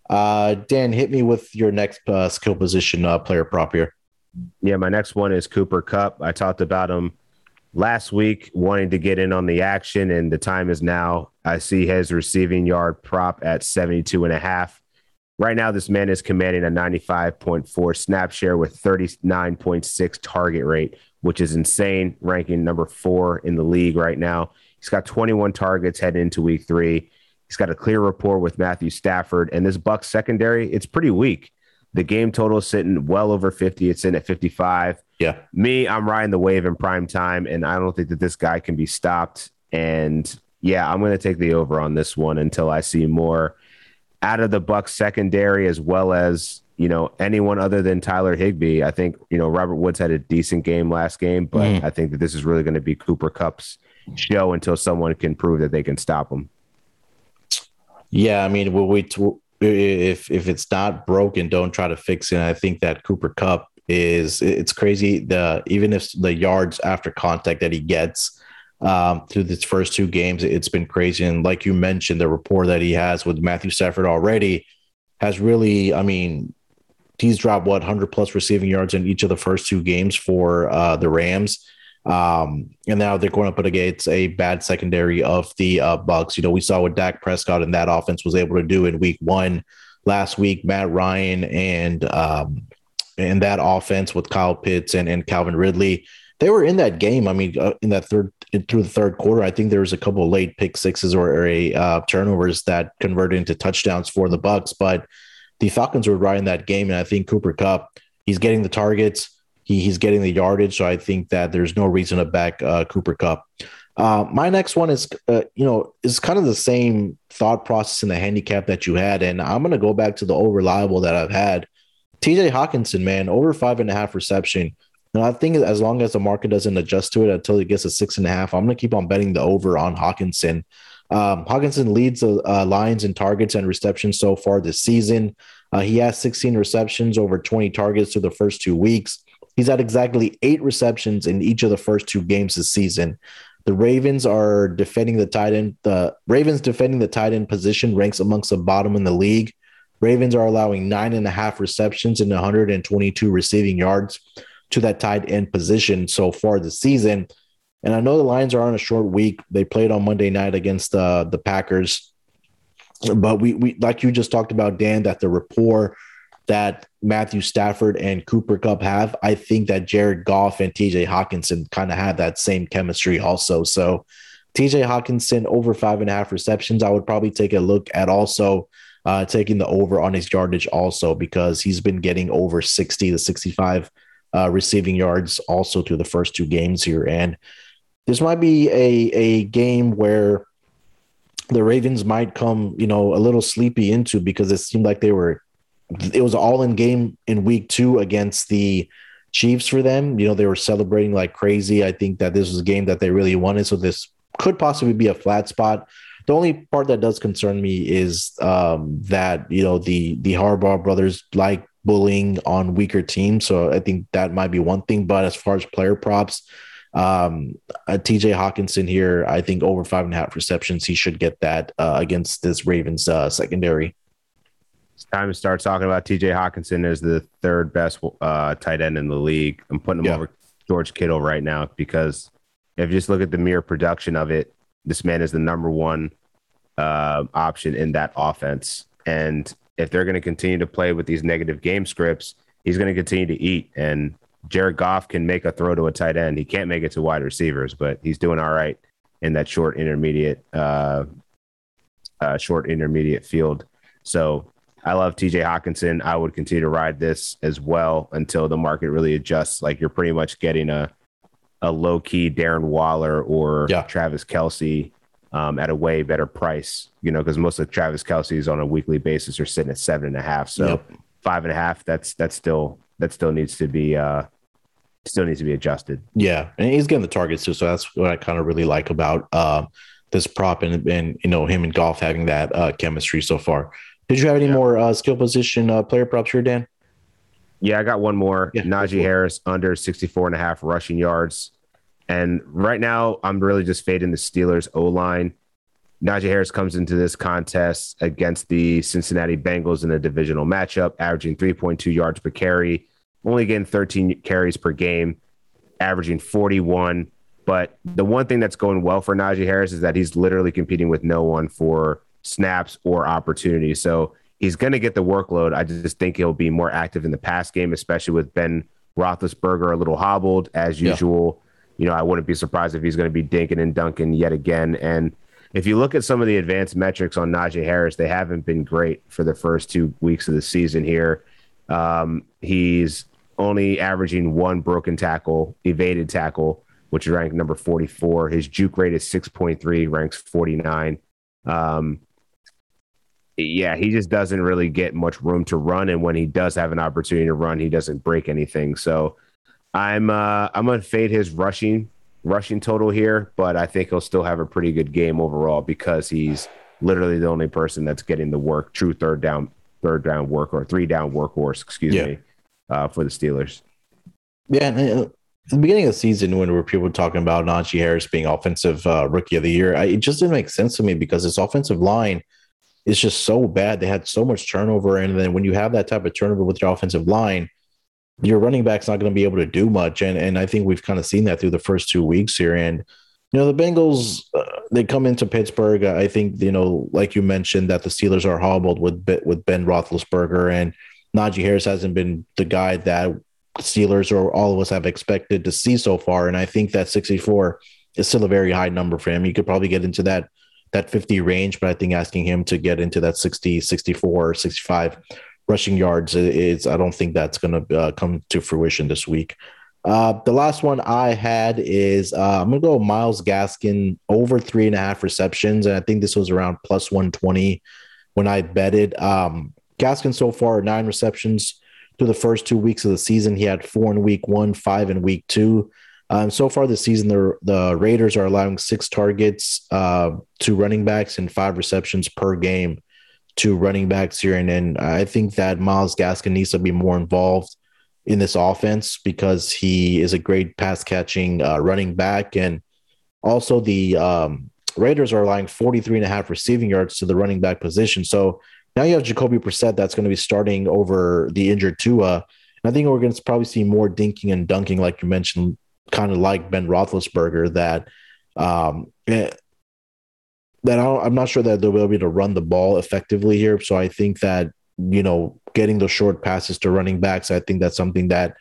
uh, Dan, hit me with your next uh, skill position uh, player prop here. Yeah, my next one is Cooper Kupp. I talked about him last week, wanting to get in on the action, and the time is now. I see his receiving yard prop at 72 and a half. Right now, this man is commanding a 95.4 snap share with 39.6 target rate, which is insane, ranking number four in the league right now. He's got 21 targets heading into week three. He's got a clear rapport with Matthew Stafford, and this Bucs secondary, it's pretty weak. The game total is sitting well over 50. It's in at 55. Yeah. Me, I'm riding the wave in prime time, and I don't think that this guy can be stopped. And yeah, I'm going to take the over on this one until I see more out of the Bucs secondary as well as you know anyone other than Tyler Higbee. I think you know Robert Woods had a decent game last game, but mm. I think that this is really going to be Cooper Kupp's show until someone can prove that they can stop him. Yeah, I mean, we if if it's not broken, don't try to fix it. I think that Cooper Kupp is it's crazy. The even if the yards after contact that he gets um, through these first two games, it's been crazy. And like you mentioned, the rapport that he has with Matthew Stafford already has really, I mean, he's dropped what 100 plus receiving yards in each of the first two games for uh, the Rams. Um, and now they're going up against a bad secondary of the uh, Bucs. You know, we saw what Dak Prescott and that offense was able to do in Week One last week. Matt Ryan and um, and that offense with Kyle Pitts and, and Calvin Ridley, they were in that game. I mean, uh, in that third through the third quarter. I think there was a couple of late pick sixes or, or a uh, turnovers that converted into touchdowns for the Bucs, but the Falcons were riding that game, and I think Cooper Kupp, he's getting the targets, he, he's getting the yardage, so I think that there's no reason to back uh, Cooper Kupp. Uh, my next one is, uh, you know, is kind of the same thought process in the handicap that you had, and I'm going to go back to the old reliable that I've had. T.J. Hockenson, man, over five and a half reception. And I think as long as the market doesn't adjust to it until it gets a six and a half, I'm going to keep on betting the over on Hockenson. Um, Hockenson leads the uh, lines in targets and receptions so far this season. Uh, he has 16 receptions over 20 targets through the first two weeks. He's had exactly eight receptions in each of the first two games this season. The Ravens are defending the tight end. The Ravens defending the tight end position ranks amongst the bottom in the league. Ravens are allowing nine and a half receptions and 122 receiving yards to that tight end position so far this season. And I know the Lions are on a short week. They played on Monday night against uh, the Packers, but we we like you just talked about Dan that the rapport that Matthew Stafford and Cooper Kupp have, I think that Jared Goff and TJ Hockenson kind of have that same chemistry also. So TJ Hockenson over five and a half receptions, I would probably take a look at also uh, taking the over on his yardage also because he's been getting over 60 to 65 uh, receiving yards also through the first two games here. And this might be a, a game where the Ravens might come, you know, a little sleepy into because it seemed like they were it was all in game in week two against the Chiefs for them. You know, they were celebrating like crazy. I think that this was a game that they really wanted. So this could possibly be a flat spot. The only part that does concern me is um, that you know the the Harbaugh brothers like bullying on weaker teams. So I think that might be one thing. But as far as player props, um, uh, TJ Hockenson here, I think over five and a half receptions, he should get that uh, against this Ravens uh, secondary. Time to start talking about TJ Hockenson as the third best uh, tight end in the league. I'm putting him yeah. over George Kittle right now because if you just look at the mere production of it, this man is the number one uh, option in that offense. And if they're going to continue to play with these negative game scripts, he's going to continue to eat. And Jared Goff can make a throw to a tight end. He can't make it to wide receivers, but he's doing all right in that short intermediate, uh, uh, short intermediate field. So I love TJ Hockenson. I would continue to ride this as well until the market really adjusts. Like you're pretty much getting a a low key Darren Waller or yeah. Travis Kelce um, at a way better price, you know, because most of Travis Kelce's on a weekly basis are sitting at seven and a half. So yep. five and a half, that's that's still that still needs to be uh still needs to be adjusted. Yeah. And he's getting the targets too. So that's what I kind of really like about uh, this prop and and you know him and Goff having that uh, chemistry so far. Did you have any yeah. more uh, skill position uh, player props here, Dan? Yeah, I got one more. Yeah, Najee Harris under 64 and a half rushing yards. And right now, I'm really just fading the Steelers O line. Najee Harris comes into this contest against the Cincinnati Bengals in a divisional matchup, averaging 3.2 yards per carry, only getting 13 carries per game, averaging 41. But the one thing that's going well for Najee Harris is that he's literally competing with no one for snaps or opportunities. So he's going to get the workload. I just think he'll be more active in the pass game, especially with Ben Roethlisberger a little hobbled as usual. Yeah. You know, I wouldn't be surprised if he's going to be dinking and dunking yet again. And if you look at some of the advanced metrics on Najee Harris, they haven't been great for the first two weeks of the season here. Um, he's only averaging one broken tackle, evaded tackle, which is ranked number 44. His juke rate is 6.3, ranks 49. Um, yeah, he just doesn't really get much room to run, and when he does have an opportunity to run, he doesn't break anything. So I'm uh, I'm gonna fade his rushing rushing total here, but I think he'll still have a pretty good game overall because he's literally the only person that's getting the work, true third down third down work or three down workhorse, excuse yeah. me, uh, for the Steelers. Yeah, uh, at the beginning of the season, when we were people talking about Najee Harris being offensive uh, rookie of the year, I, it just didn't make sense to me because his offensive line is just so bad. They had so much turnover, and then when you have that type of turnover with your offensive line, your running back's not going to be able to do much. And and I think we've kind of seen that through the first two weeks here. And you know the Bengals, uh, they come into Pittsburgh. I think you know, like you mentioned, that the Steelers are hobbled with with Ben Roethlisberger and Najee Harris hasn't been the guy that Steelers or all of us have expected to see so far. And I think that 64 is still a very high number for him. You could probably get into that that 50 range, but I think asking him to get into that 60, 64, 65 rushing yards is I don't think that's going to uh, come to fruition this week. Uh, the last one I had is uh, I'm gonna go Myles Gaskin over three and a half receptions, and I think this was around plus 120 when I betted. Um, Gaskin so far nine receptions through the first two weeks of the season. He had four in week one, five in week two. Um, so far this season, the, the Raiders are allowing six targets uh, to running backs and five receptions per game to running backs here. And, and I think that Myles Gaskin needs to be more involved in this offense because he is a great pass catching uh, running back. And also, the um, Raiders are allowing 43 and a half receiving yards to the running back position. So now you have Jacoby Brissett that's going to be starting over the injured Tua. And I think we're going to probably see more dinking and dunking, like you mentioned, kind of like Ben Roethlisberger. That um, eh, that I am not sure that they'll be able to run the ball effectively here. So I think that you know getting those short passes to running backs, I think that's something that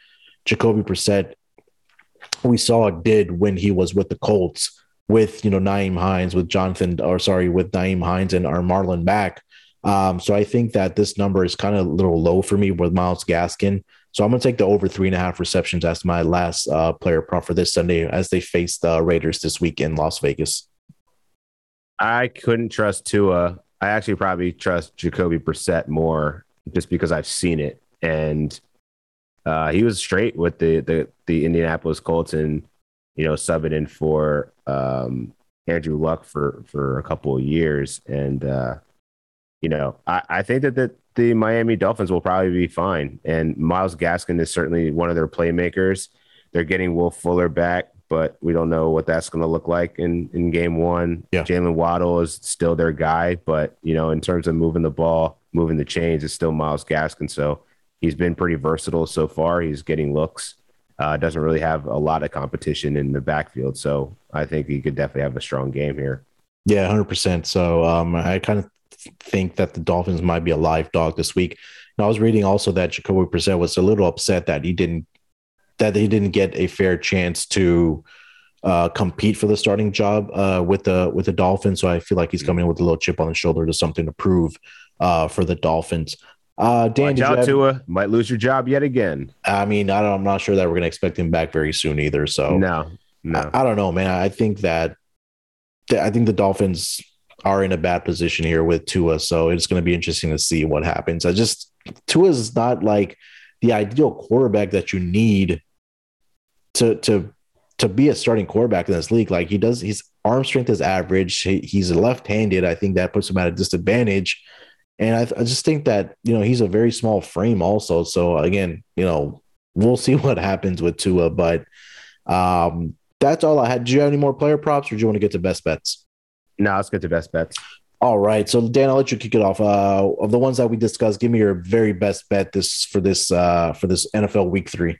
Jacoby Brissett we saw did when he was with the Colts with you know Nyheim Hines with Jonathan or sorry with Nyheim Hines and our Marlon Mack. Um, so I think that this number is kind of a little low for me with Myles Gaskin. So I'm going to take the over three and a half receptions as my last uh, player prop for this Sunday as they face the Raiders this week in Las Vegas. I couldn't trust Tua. I actually probably trust Jacoby Brissett more just because I've seen it. And uh, he was straight with the, the, the Indianapolis Colts and, you know, subbing in for um, Andrew Luck for, for a couple of years. And, uh, you know, I, I think that the, the Miami Dolphins will probably be fine. And Myles Gaskin is certainly one of their playmakers. They're getting Will Fuller back, but we don't know what that's going to look like in, in game one. Yeah. Jaylen Waddle is still their guy, but, you know, in terms of moving the ball, moving the chains, it's still Myles Gaskin. So he's been pretty versatile so far. He's getting looks. Uh, doesn't really have a lot of competition in the backfield. So I think he could definitely have a strong game here. Yeah, 100%. So um, I kind of think that the Dolphins might be a live dog this week. And I was reading also that Jacoby Brissett was a little upset that he didn't that he didn't get a fair chance to uh, compete for the starting job uh, with the with the Dolphins. So I feel like he's coming in with a little chip on the shoulder to something to prove uh, for the Dolphins. Uh, Dan, Watch out, have, Tua might lose your job yet again. I mean, I don't, I'm not sure that we're going to expect him back very soon either. So no, no, I, I don't know, man. I think that I think the Dolphins are in a bad position here with Tua. So it's going to be interesting to see what happens. I just Tua is not like the ideal quarterback that you need to to to be a starting quarterback in this league. Like he does, his arm strength is average. He, he's left-handed. I think that puts him at a disadvantage. And I, I just think that you know he's a very small frame also. So again, you know we'll see what happens with Tua, but um, that's all I had. Do you have any more player props, or do you want to get to best bets? No, let's get to best bets. All right. So Dan, I'll let you kick it off. Uh, of the ones that we discussed, give me your very best bet this for this uh, for this NFL Week Three.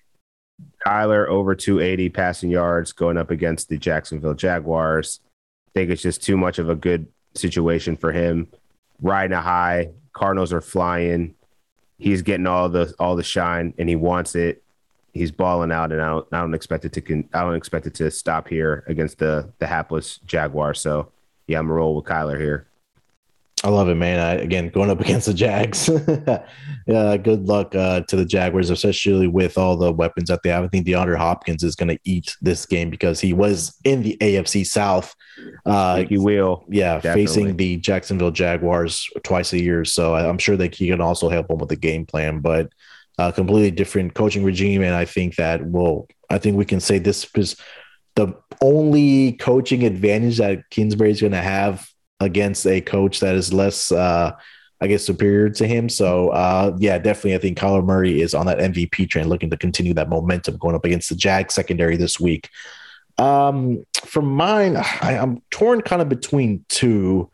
Kyler over 280 passing yards going up against the Jacksonville Jaguars. I think it's just too much of a good situation for him. Riding a high, Cardinals are flying. He's getting all the all the shine, and he wants it. He's balling out, and I don't, I don't expect it to. Con- I don't expect it to stop here against the the hapless Jaguars. So yeah, I'm gonna roll with Kyler here. I love it, man. I, again, going up against the Jags. yeah, good luck uh, to the Jaguars, especially with all the weapons that they have. I think DeAndre Hopkins is going to eat this game because he was in the AFC South. Uh, he will. Yeah, definitely. facing the Jacksonville Jaguars twice a year. So I'm sure that he can also help them with the game plan, but a uh, completely different coaching regime. And I think that will, I think we can say this is the only coaching advantage that Kingsbury is going to have against a coach that is less, uh, I guess, superior to him. So, uh, yeah, definitely, I think Kyler Murray is on that MVP train, looking to continue that momentum going up against the Jag secondary this week. Um, for mine, I, I'm torn kind of between two.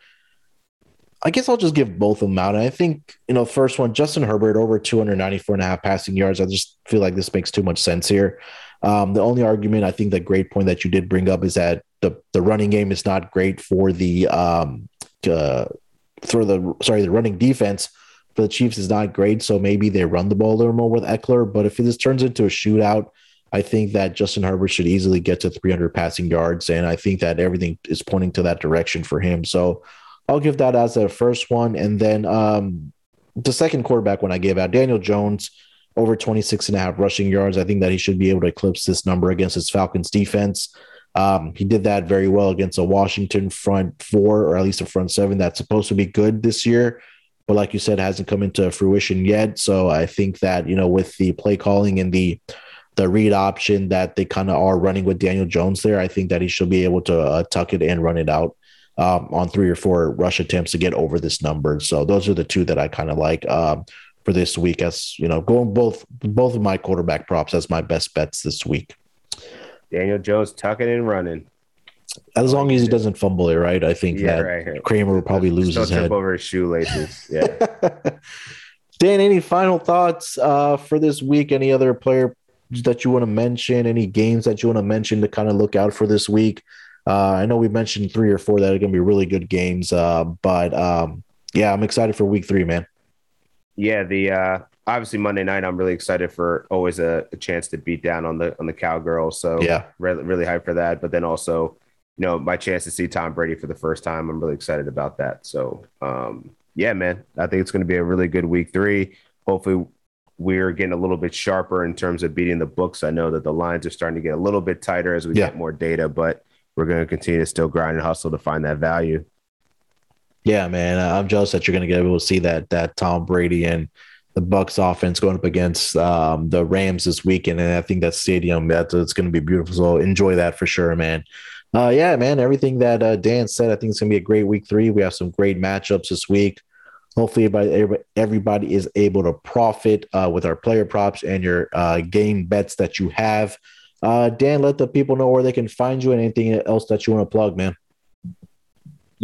I guess I'll just give both of them out. And I think, you know, first one, Justin Herbert over 294 and a half passing yards. I just feel like this makes too much sense here. Um, the only argument I think the great point that you did bring up is that the the running game is not great for the um uh, for the sorry the running defense for the Chiefs is not great. So maybe they run the ball a little more with Ekeler. But if this turns into a shootout, I think that Justin Herbert should easily get to 300 passing yards, and I think that everything is pointing to that direction for him. So I'll give that as a first one. And then um, the second quarterback when I gave out Daniel Jones over 26 and a half rushing yards. I think that he should be able to eclipse this number against his Falcons defense. Um, he did that very well against a Washington front four, or at least a front seven that's supposed to be good this year. But like you said, hasn't come into fruition yet. So I think that, you know, with the play calling and the the read option that they kind of are running with Daniel Jones there, I think that he should be able to uh, tuck it and run it out um, on three or four rush attempts to get over this number. So those are the two that I kind of like um, for this week. As you know, going both both of my quarterback props as my best bets this week. Daniel Jones tucking and running. As long as he doesn't fumble it, right? I think Yeah, that right. Kramer will probably lose Don't his head. over his shoelaces. Yeah. Dan, any final thoughts uh, for this week? Any other player that you want to mention? Any games that you want to mention to kind of look out for this week? Uh, I know we mentioned three or four that are going to be really good games, uh, but um, yeah, I'm excited for week three, man. Yeah, the uh obviously Monday night I'm really excited for always a, a chance to beat down on the on the cowgirls. So Yeah. really really hyped for that. But then also, you know, my chance to see Tom Brady for the first time, I'm really excited about that. So um yeah, man, I think it's gonna be a really good week three. Hopefully we're getting a little bit sharper in terms of beating the books. I know that the lines are starting to get a little bit tighter as we Yeah. get more data, but we're going to continue to still grind and hustle to find that value. Yeah, man, I'm jealous that you're going to get able to see that that Tom Brady and the Bucs offense going up against um, the Rams this weekend, and I think that stadium that's it's going to be beautiful. So enjoy that for sure, man. Uh, yeah, man, everything that uh, Dan said, I think it's going to be a great week three. We have some great matchups this week. Hopefully, everybody, everybody, everybody is able to profit uh, with our player props and your uh, game bets that you have. Uh, Dan, let the people know where they can find you and anything else that you want to plug, man.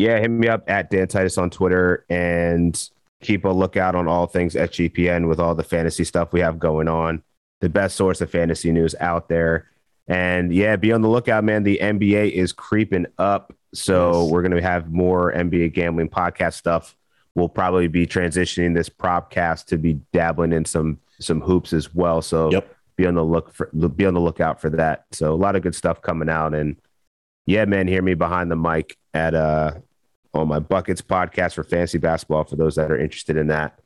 Yeah, hit me up at Dan Titus on Twitter and keep a lookout on all things SGPN with all the fantasy stuff we have going on. The best source of fantasy news out there. And yeah, be on the lookout, man. The NBA is creeping up. So Yes. we're going to have more NBA gambling podcast stuff. We'll probably be transitioning this propcast to be dabbling in some some hoops as well. So Yep. be on the look for be on the lookout for that. So a lot of good stuff coming out. And yeah, man, hear me behind the mic at uh on my buckets podcast for fantasy basketball for those that are interested in that.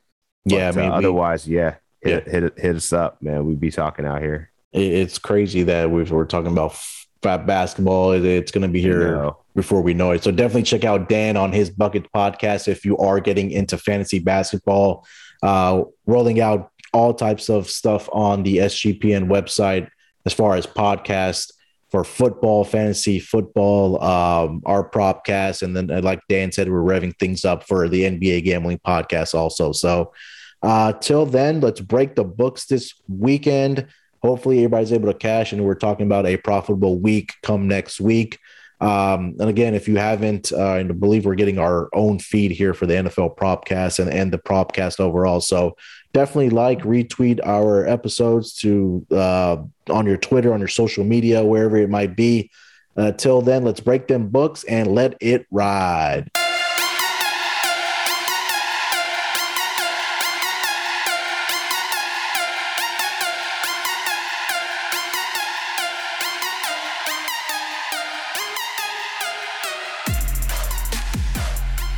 Yeah, I mean, uh, we- otherwise, yeah, hit, hit hit us up, man. We'd be talking out here. it's crazy that we've, we're talking about fat basketball. It's going to be here know. before we know it. So definitely check out Dan on his Bucket podcast if you are getting into fantasy basketball. Uh, rolling out all types of stuff on the SGPN website as far as podcasts for football, fantasy football, um, our propcast, and then uh, like Dan said, we're revving things up for the NBA gambling podcast also. So uh, till then, let's break the books this weekend. Hopefully, everybody's able to cash, and we're talking about a profitable week come next week. Um, and again, if you haven't, uh, and I believe we're getting our own feed here for the NFL Propcast and, and the Propcast overall. So definitely like, retweet our episodes to uh, on your Twitter, on your social media, wherever it might be. Uh, till then, let's break them books and let it ride.